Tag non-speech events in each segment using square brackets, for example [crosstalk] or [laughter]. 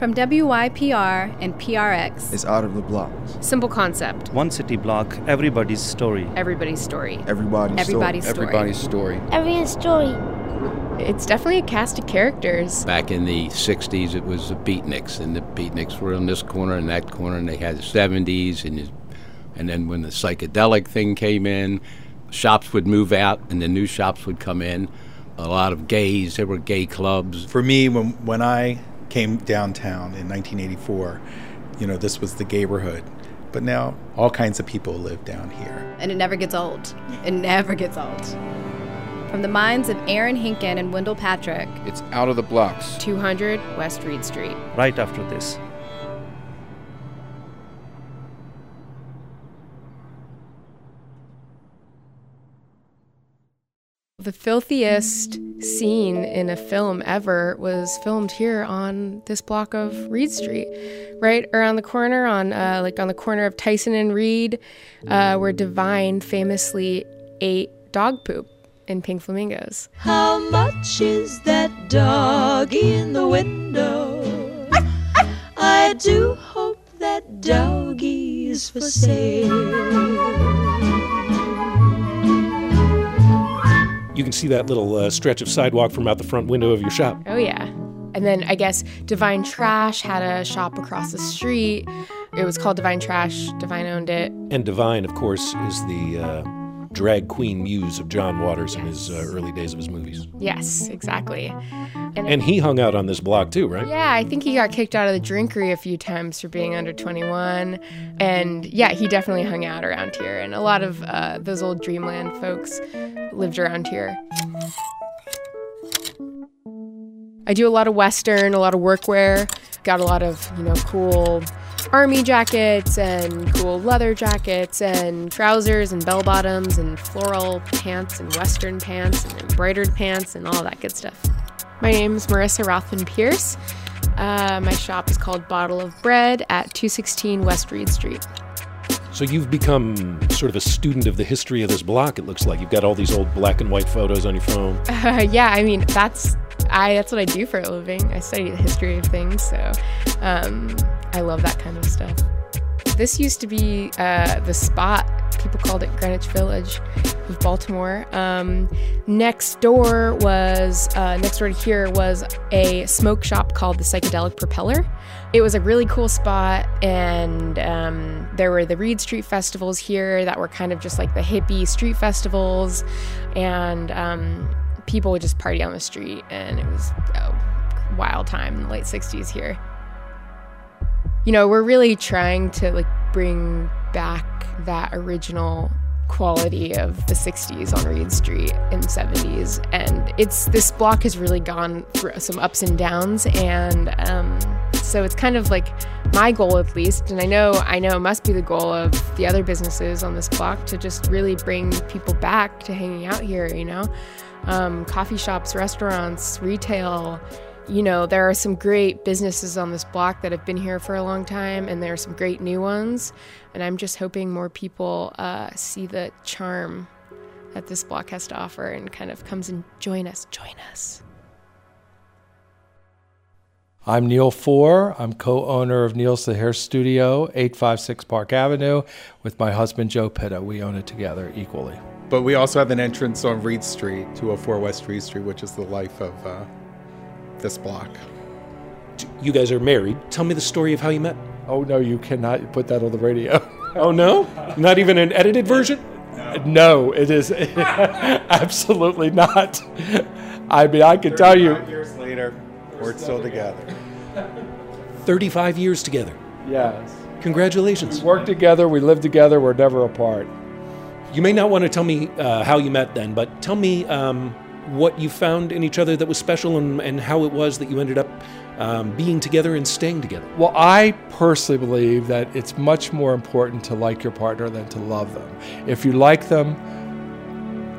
From WYPR and PRX. It's out of the blocks. Simple concept. One city block, everybody's story. Everybody's story. Everybody's, Everybody's story. story. Everybody's story. Everyone's story. It's definitely a cast of characters. Back in the 60s, it was the beatniks, and the beatniks were in this corner and that corner, and they had the 70s, and, and then when the psychedelic thing came in, shops would move out and the new shops would come in. A lot of gays, there were gay clubs. For me, when, when I came downtown in 1984, you know, this was the neighborhood. But now all kinds of people live down here. And it never gets old. It never gets old. From the minds of Aaron Henkin and Wendell Patrick. It's out of the blocks. 200 West Read Street. Right after this. The filthiest scene in a film ever was filmed here on this block of Read Street, right around the corner on uh, like on the corner of Tyson and Read, uh, where Divine famously ate dog poop in Pink Flamingos. How much is that dog in the window? [laughs] I do hope that doggy's for sale. You can see that little uh, stretch of sidewalk from out the front window of your shop. Oh yeah. And then I guess Divine Trash had a shop across the street. It was called Divine Trash. Divine owned it. And Divine, of course, is the uh, drag queen muse of John Waters in his uh, early days of his movies. Yes, exactly. And, And he hung out on this block too, right? yeah, I think he got kicked out of the drinkery a few times for being under 21. And yeah, he definitely hung out around here. And a lot of uh, those old Dreamland folks lived around here. I do a lot of Western, a lot of workwear. Got a lot of, you know, cool army jackets and cool leather jackets and trousers and bell bottoms and floral pants and Western pants and embroidered pants and all that good stuff. My name is Marissa Rothman Pierce. Uh, my shop is called Bottle of Bread at 216 West Read Street. So you've become sort of a student of the history of this block. It looks like you've got all these old black and white photos on your phone. [laughs] Uh, yeah, I mean that's I that's what I do for a living. I study the history of things, so um, I love that kind of stuff. This used to be uh, the spot. People called it Greenwich Village of Baltimore. Um, next door was uh, next door to here was a smoke shop called the Psychedelic Propeller. It was a really cool spot, and um, there were the Read Street festivals here that were kind of just like the hippie street festivals, and um, people would just party on the street, and it was a wild time in the late 60s here. You know, we're really trying to like bring back that original quality of the 60s on Read Street in 70s. And it's this block has really gone through some ups and downs. And um, so it's kind of like my goal at least, and I know I know it must be the goal of the other businesses on this block to just really bring people back to hanging out here, you know. Um, coffee shops, restaurants, retail, you know, there are some great businesses on this block that have been here for a long time, and there are some great new ones. And I'm just hoping more people uh, see the charm that this block has to offer and kind of comes and join us. Join us. I'm Neil Four. I'm co owner of Neil's The Hair Studio, 856 Park Avenue, with my husband Joe Pitta. We own it together equally. But we also have an entrance on Read Street, 204 West Read Street, which is the life of uh, this block. You guys are married. Tell me the story of how you met. Oh, no, you cannot put that on the radio. Oh, no? Not even an edited version? No, it is [laughs] absolutely not. I mean, I can tell you. years later, we're still together. 35 years together. Yes. Congratulations. We work together, we live together, we're never apart. You may not want to tell me uh, how you met then, but tell me um, what you found in each other that was special and, and how it was that you ended up um, being together and staying together. Well, I personally believe that it's much more important to like your partner than to love them. If you like them,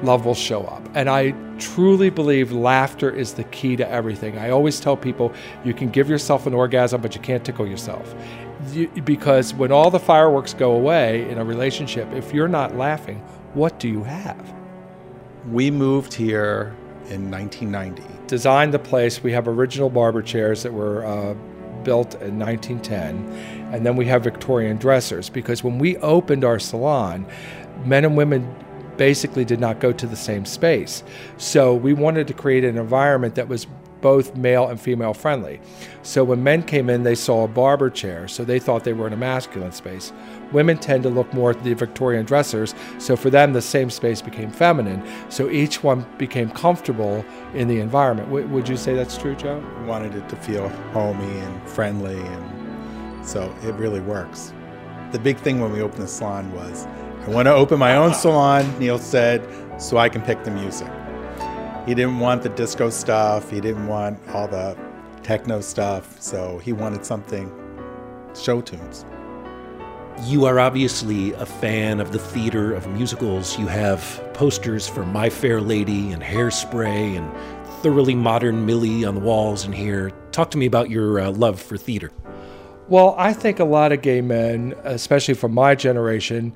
love will show up. And I truly believe laughter is the key to everything. I always tell people you can give yourself an orgasm, but you can't tickle yourself. You, because when all the fireworks go away in a relationship, if you're not laughing, what do you have? We moved here in 1990. Designed the place. We have original barber chairs that were uh, built in 1910, and then we have Victorian dressers because when we opened our salon, men and women basically did not go to the same space. So we wanted to create an environment that was both male and female friendly. So when men came in, they saw a barber chair, so they thought they were in a masculine space. Women tend to look more at the Victorian dressers, so for them, the same space became feminine. So each one became comfortable in the environment. W- would you say that's true, Joe? Wanted it to feel homey and friendly, and so it really works. The big thing when we opened the salon was I want to open my own salon, Neil said, so I can pick the music. He didn't want the disco stuff, he didn't want all the techno stuff, so he wanted something show tunes. You are obviously a fan of the theater of musicals. You have posters for My Fair Lady and Hairspray and thoroughly modern Millie on the walls in here. Talk to me about your uh, love for theater. Well, I think a lot of gay men, especially from my generation,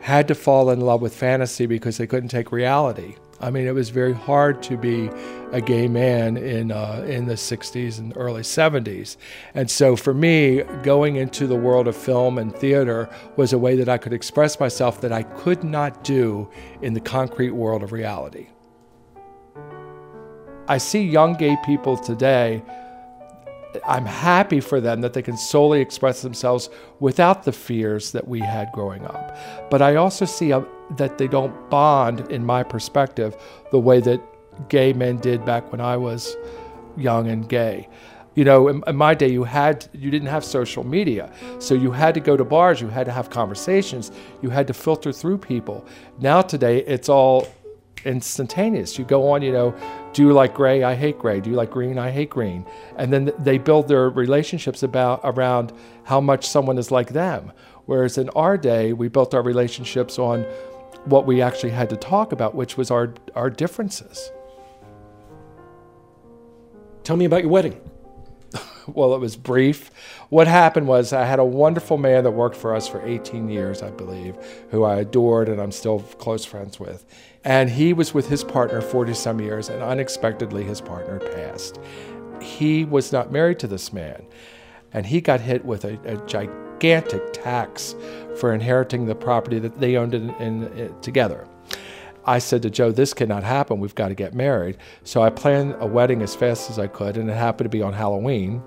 had to fall in love with fantasy because they couldn't take reality. I mean, it was very hard to be a gay man in uh, in the '60s and early '70s, and so for me, going into the world of film and theater was a way that I could express myself that I could not do in the concrete world of reality. I see young gay people today. I'm happy for them that they can solely express themselves without the fears that we had growing up. But I also see a, that they don't bond, in my perspective, the way that gay men did back when I was young and gay. You know, in, in, my day, you had you didn't have social media, so you had to go to bars, you had to have conversations, you had to filter through people. Now today, it's all instantaneous. You go on, you know, do you like gray? I hate gray. Do you like green? I hate green. And then they build their relationships about around how much someone is like them. Whereas in our day, we built our relationships on what we actually had to talk about, which was our our differences. Tell me about your wedding. [laughs] well, it was brief. What happened was I had a wonderful man that worked for us for 18 years, I believe, who I adored and I'm still close friends with. And he was with his partner 40 some years, and unexpectedly, his partner passed. He was not married to this man, and he got hit with a, a gigantic tax for inheriting the property that they owned in, in, in, together. I said to Joe, This cannot happen. We've got to get married. So I planned a wedding as fast as I could, and it happened to be on Halloween.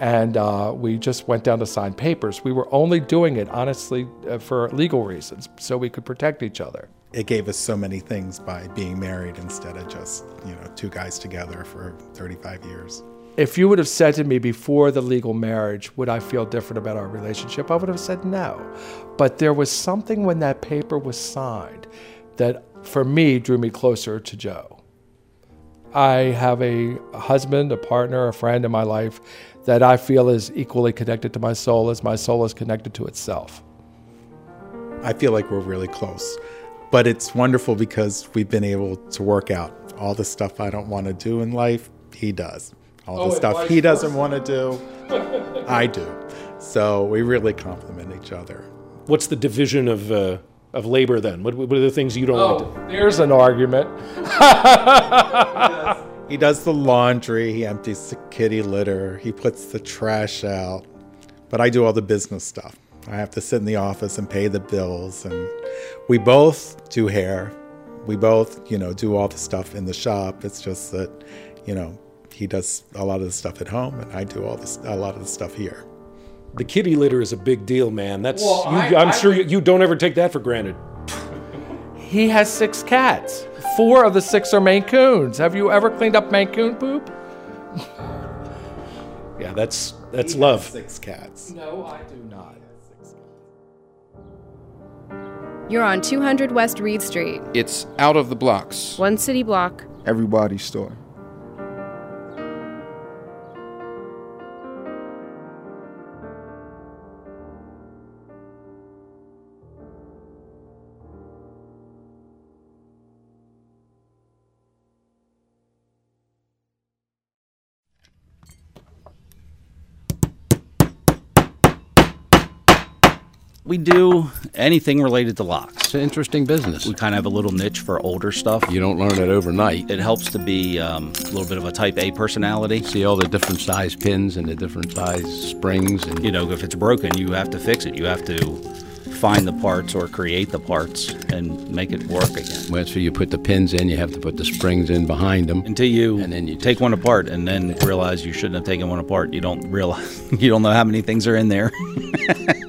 And uh, we just went down to sign papers. We were only doing it, honestly, uh, for legal reasons, so we could protect each other it gave us so many things by being married instead of just, you know, two guys together for 35 years. If you would have said to me before the legal marriage, would I feel different about our relationship? I would have said no. But there was something when that paper was signed that, for me, drew me closer to Joe. I have a husband, a partner, a friend in my life that I feel is equally connected to my soul as my soul is connected to itself. I feel like we're really close. But it's wonderful because we've been able to work out all the stuff I don't want to do in life, he does. All oh, the stuff he doesn't want to do, [laughs] I do. So we really complement each other. What's the division of uh, of labor then? What, what are the things you don't oh, want to There's an argument. [laughs] [laughs] he does the laundry, he empties the kitty litter, he puts the trash out. But I do all the business stuff. I have to sit in the office and pay the bills and we both do hair. We both, you know, do all the stuff in the shop. It's just that, you know, he does a lot of the stuff at home, and I do all this a lot of the stuff here. The kitty litter is a big deal, man. That's well, you, I, am sure I, you, you don't ever take that for granted. He has six cats. Four of the six are Maine Coons. Have you ever cleaned up Maine Coon poop? [laughs] yeah, that's that's he love. six cats. No, I do not. You're on 200 West Read Street. It's out of the blocks. One city block. Everybody's store. We do anything related to locks. it's an interesting business. We kind of have a little niche for older stuff. You don't learn it overnight. It helps to be um, a little bit of a type A personality. See all the different size pins and the different size springs, and You know, if it's broken, you have to fix it. You have to find the parts or create the parts and make it work again. once you put the pins in, you have to put the springs in behind them. Until you, And then you take one apart and then realize you shouldn't have taken one apart. You don't realize [laughs] you don't know how many things are in there. [laughs]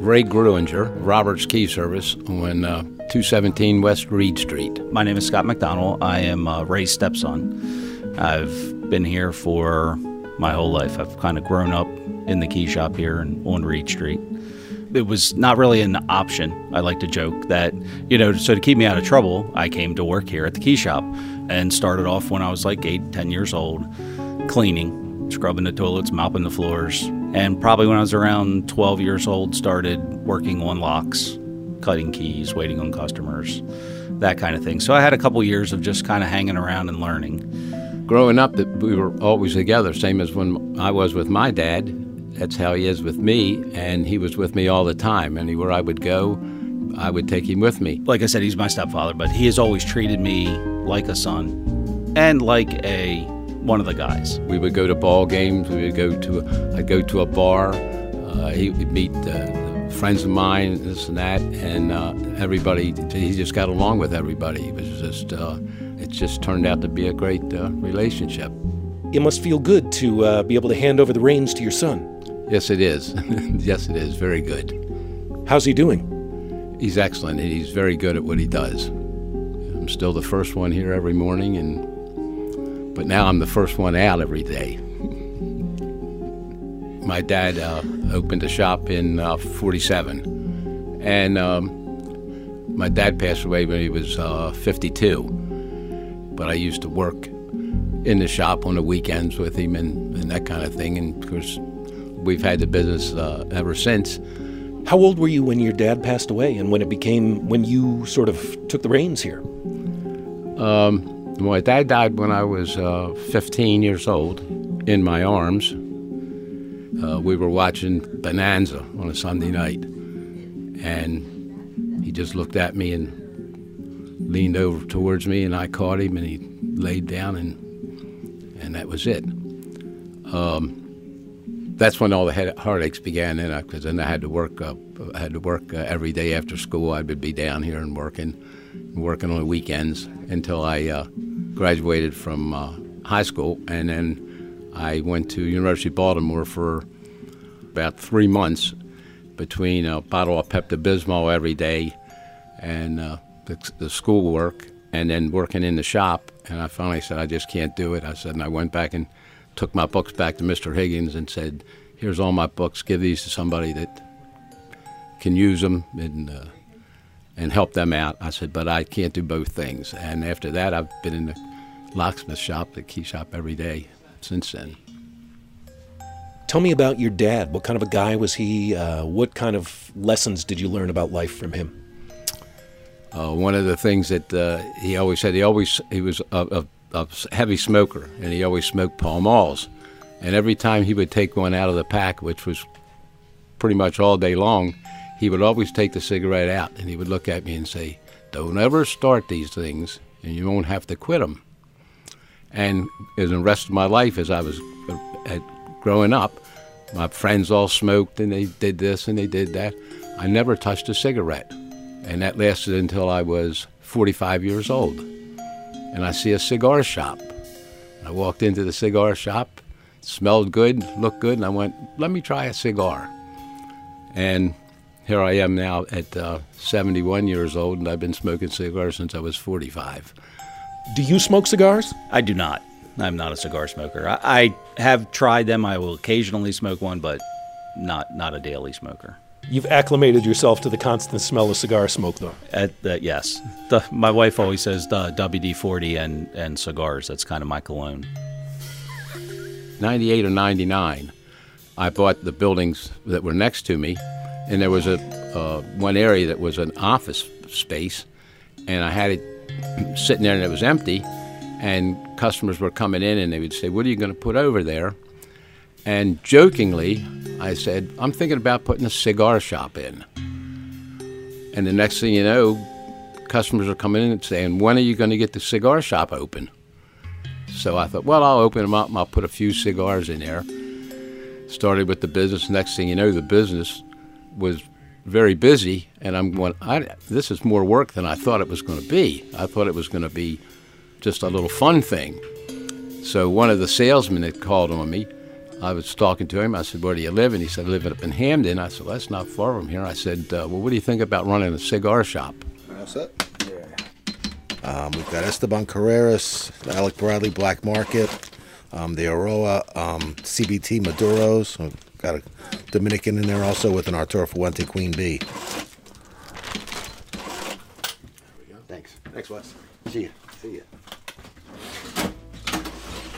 Ray Gruinger, Roberts Key Service, on uh, 217 West Read Street. My name is Scott McDonald. I am uh, Ray's stepson. I've been here for my whole life. I've kind of grown up in the key shop here and on Read Street. It was not really an option. I like to joke that, you know, so to keep me out of trouble, I came to work here at the key shop and started off when I was like eight, ten years old, cleaning, scrubbing the toilets, mopping the floors. And probably when I was around 12 years old, started working on locks, cutting keys, waiting on customers, that kind of thing. So I had a couple years of just kind of hanging around and learning. Growing up, that we were always together, same as when I was with my dad. That's how he is with me, and he was with me all the time. Anywhere I would go, I would take him with me. Like I said, he's my stepfather, but he has always treated me like a son and like a one of the guys. We would go to ball games. We would go to. A, I'd go to a bar. Uh, he would meet uh, friends of mine, this and that, and uh, everybody. He just got along with everybody. It was just. Uh, it just turned out to be a great uh, relationship. It must feel good to uh, be able to hand over the reins to your son. Yes, it is. [laughs] yes, it is. Very good. How's he doing? He's excellent. He's very good at what he does. I'm still the first one here every morning, and but now I'm the first one out every day. My dad uh, opened a shop in uh, '47, and um, my dad passed away when he was uh, 52. But I used to work in the shop on the weekends with him and, and that kind of thing, and of course, we've had the business uh, ever since. How old were you when your dad passed away and when it became, when you sort of took the reins here? Um, my dad died when I was uh, 15 years old in my arms. Uh, we were watching Bonanza on a Sunday night, and he just looked at me and leaned over towards me, and I caught him, and he laid down, and and that was it. Um, that's when all the head- heartaches began, then, because then I had to work. Uh, I had to work uh, every day after school. I would be down here and working, working on the weekends until I uh, graduated from uh, high school, and then I went to University of Baltimore for about three months between a bottle of Pepto Bismol every day and uh, the, the school work, and then working in the shop. And I finally said, I just can't do it. I said, and I went back and took my books back to Mr. Higgins and said, Here's all my books. Give these to somebody that can use them and uh, and help them out. I said, but I can't do both things. And after that, I've been in the locksmith shop, the key shop, every day since then. Tell me about your dad. What kind of a guy was he? Uh, what kind of lessons did you learn about life from him? Uh, one of the things that uh, he always said, he always he was a, a, a heavy smoker, and he always smoked Pall Malls. And every time he would take one out of the pack, which was pretty much all day long, he would always take the cigarette out, and he would look at me and say, "Don't ever start these things, and you won't have to quit them." And as the rest of my life, as I was uh, growing up, my friends all smoked, and they did this and they did that. I never touched a cigarette, and that lasted until I was 45 years old. And I see a cigar shop. I walked into the cigar shop, smelled good, looked good, and I went, "Let me try a cigar." And here I am now at uh, 71 years old, and I've been smoking cigars since I was 45. Do you smoke cigars? I do not. I'm not a cigar smoker. I, I have tried them. I will occasionally smoke one, but not not a daily smoker. You've acclimated yourself to the constant smell of cigar smoke, though. At the, yes, the, my wife always says the WD-40 and and cigars. That's kind of my cologne. 98 or 99, I bought the buildings that were next to me, and there was a uh, one area that was an office space, and I had it [clears throat] sitting there and it was empty, and customers were coming in and they would say, "What are you going to put over there?" And jokingly, I said, "I'm thinking about putting a cigar shop in." And the next thing you know, customers are coming in and saying, When are you going to get the cigar shop open? So I thought, Well, I'll open them up and I'll put a few cigars in there. Started with the business. Next thing you know, the business was very busy, and I'm going, I, This is more work than I thought it was going to be. I thought it was going to be just a little fun thing. So one of the salesmen had called on me, I was talking to him. I said, "Where do you live?" And he said, "I live up in Hampden." I said, well, "That's not far from here." I said, uh, "Well, what do you think about running a cigar shop?" That's it. Um, we've got Esteban Carreras, Alec Bradley Black Market, um, the Aroa um, CBT Maduros. Got a Dominican in there also with an Arturo Fuente Queen Bee. Thanks. Thanks, Wes. See ya. See ya.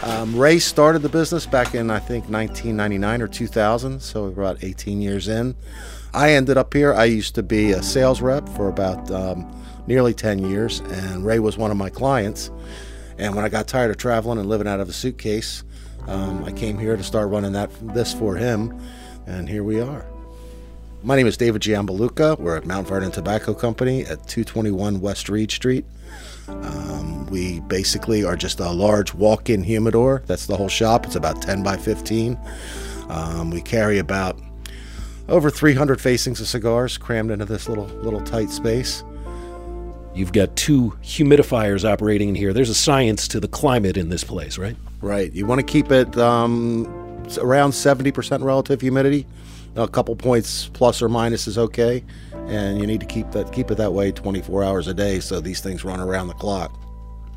Um, Ray started the business back in, I think, 1999 or 2000, so we're about 18 years in. I ended up here. I used to be a sales rep for about um, nearly 10 years, and Ray was one of my clients. And when I got tired of traveling and living out of a suitcase, um, I came here to start running that this for him, and here we are. My name is David Giambaluca. We're at Mount Vernon Tobacco Company at 221 West Read Street. Um, we basically are just a large walk in humidor. That's the whole shop. It's about 10 by 15. Um, we carry about over 300 facings of cigars crammed into this little little tight space. You've got two humidifiers operating in here. There's a science to the climate in this place, right? Right. You want to keep it um, around 70% relative humidity. A couple points plus or minus is okay, and you need to keep that keep it that way 24 hours a day so these things run around the clock.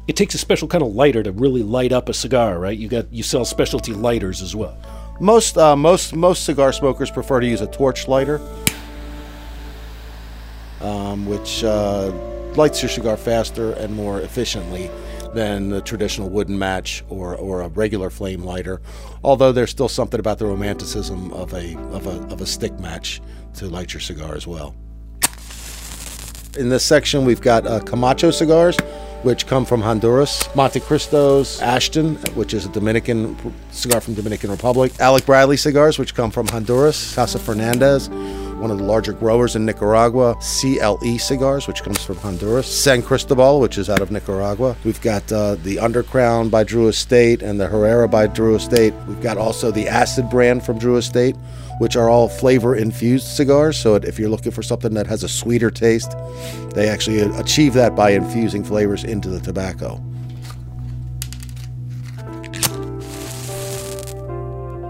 It takes a special kind of lighter to really light up a cigar, right? You got you sell specialty lighters as well. Most uh, most most cigar smokers prefer to use a torch lighter, um, which uh, lights your cigar faster and more efficiently than the traditional wooden match or, or a regular flame lighter. Although there's still something about the romanticism of a of a of a stick match to light your cigar as well. In this section, we've got uh, Camacho cigars, which come from Honduras. Monte Cristos Ashton, which is a Dominican cigar from Dominican Republic. Alec Bradley cigars, which come from Honduras. Casa Fernandez, one of the larger growers in Nicaragua. CLE cigars, which comes from Honduras. San Cristobal, which is out of Nicaragua. We've got uh, the Undercrown by Drew Estate and the Herrera by Drew Estate. We've got also the Acid brand from Drew Estate, which are all flavor infused cigars. So if you're looking for something that has a sweeter taste, they actually achieve that by infusing flavors into the tobacco.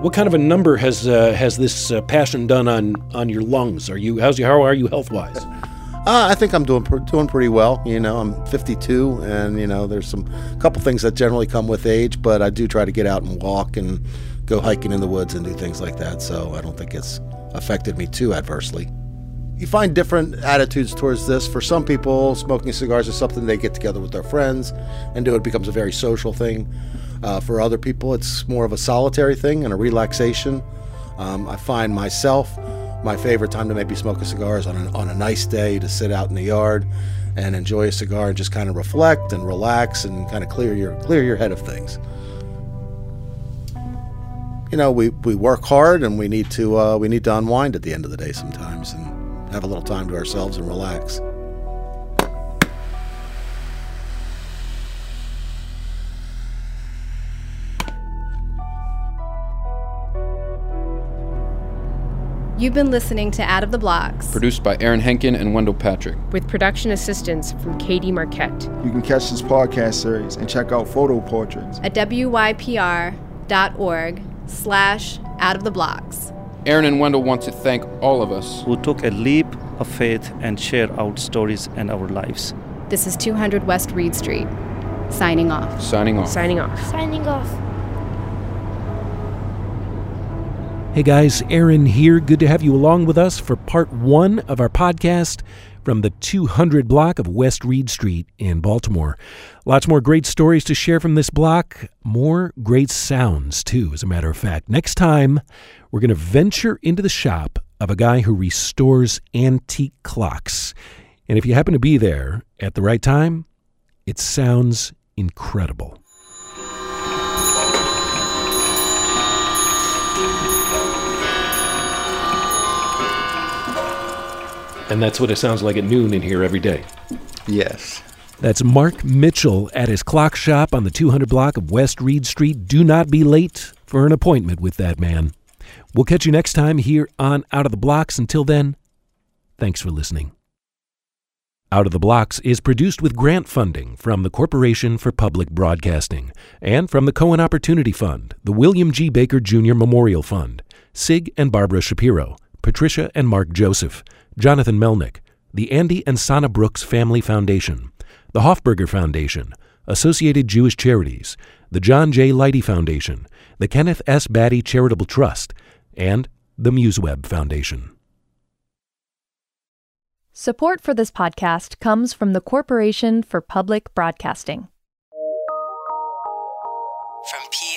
What kind of a number has uh, has this uh, passion done on on your lungs? Are you how's you how are you health wise? Uh, I think I'm doing doing pretty well. You know, I'm 52, and you know, there's some couple things that generally come with age, but I do try to get out and walk and go hiking in the woods and do things like that. So I don't think it's affected me too adversely. You find different attitudes towards this. For some people, smoking cigars is something they get together with their friends and do. It becomes a very social thing. Uh, for other people, it's more of a solitary thing and a relaxation. Um, I find myself, my favorite time to maybe smoke a cigar is on a, on a nice day to sit out in the yard and enjoy a cigar and just kind of reflect and relax and kind of clear your clear your head of things. You know, we, we work hard and we need to uh, we need to unwind at the end of the day sometimes and have a little time to ourselves and relax. You've been listening to Out of the Blocks. Produced by Aaron Henkin and Wendell Patrick. With production assistance from Katie Marquette. You can catch this podcast series and check out photo portraits at wypr.org slash out of the blocks. Aaron and Wendell want to thank all of us who took a leap of faith and shared our stories and our lives. This is 200 West Read Street. Signing off. Signing off. Signing off. Signing off. Hey guys, Aaron here. Good to have you along with us for part one of our podcast from the 200 block of West Read Street in Baltimore. Lots more great stories to share from this block, more great sounds too, as a matter of fact. Next time, we're going to venture into the shop of a guy who restores antique clocks. And if you happen to be there at the right time, it sounds incredible. And that's what it sounds like at noon in here every day. Yes. That's Mark Mitchell at his clock shop on the 200 block of West Read Street. Do not be late for an appointment with that man. We'll catch you next time here on Out of the Blocks. Until then, thanks for listening. Out of the Blocks is produced with grant funding from the Corporation for Public Broadcasting and from the Cohen Opportunity Fund, the William G. Baker Jr. Memorial Fund, Sig and Barbara Shapiro, Patricia and Mark Joseph, Jonathan Melnick, the Andy and Sana Brooks Family Foundation, the Hoffberger Foundation, Associated Jewish Charities, the John J. Leidy Foundation, the Kenneth S. Battye Charitable Trust, and the MuseWeb Foundation. Support for this podcast comes from the Corporation for Public Broadcasting. From P-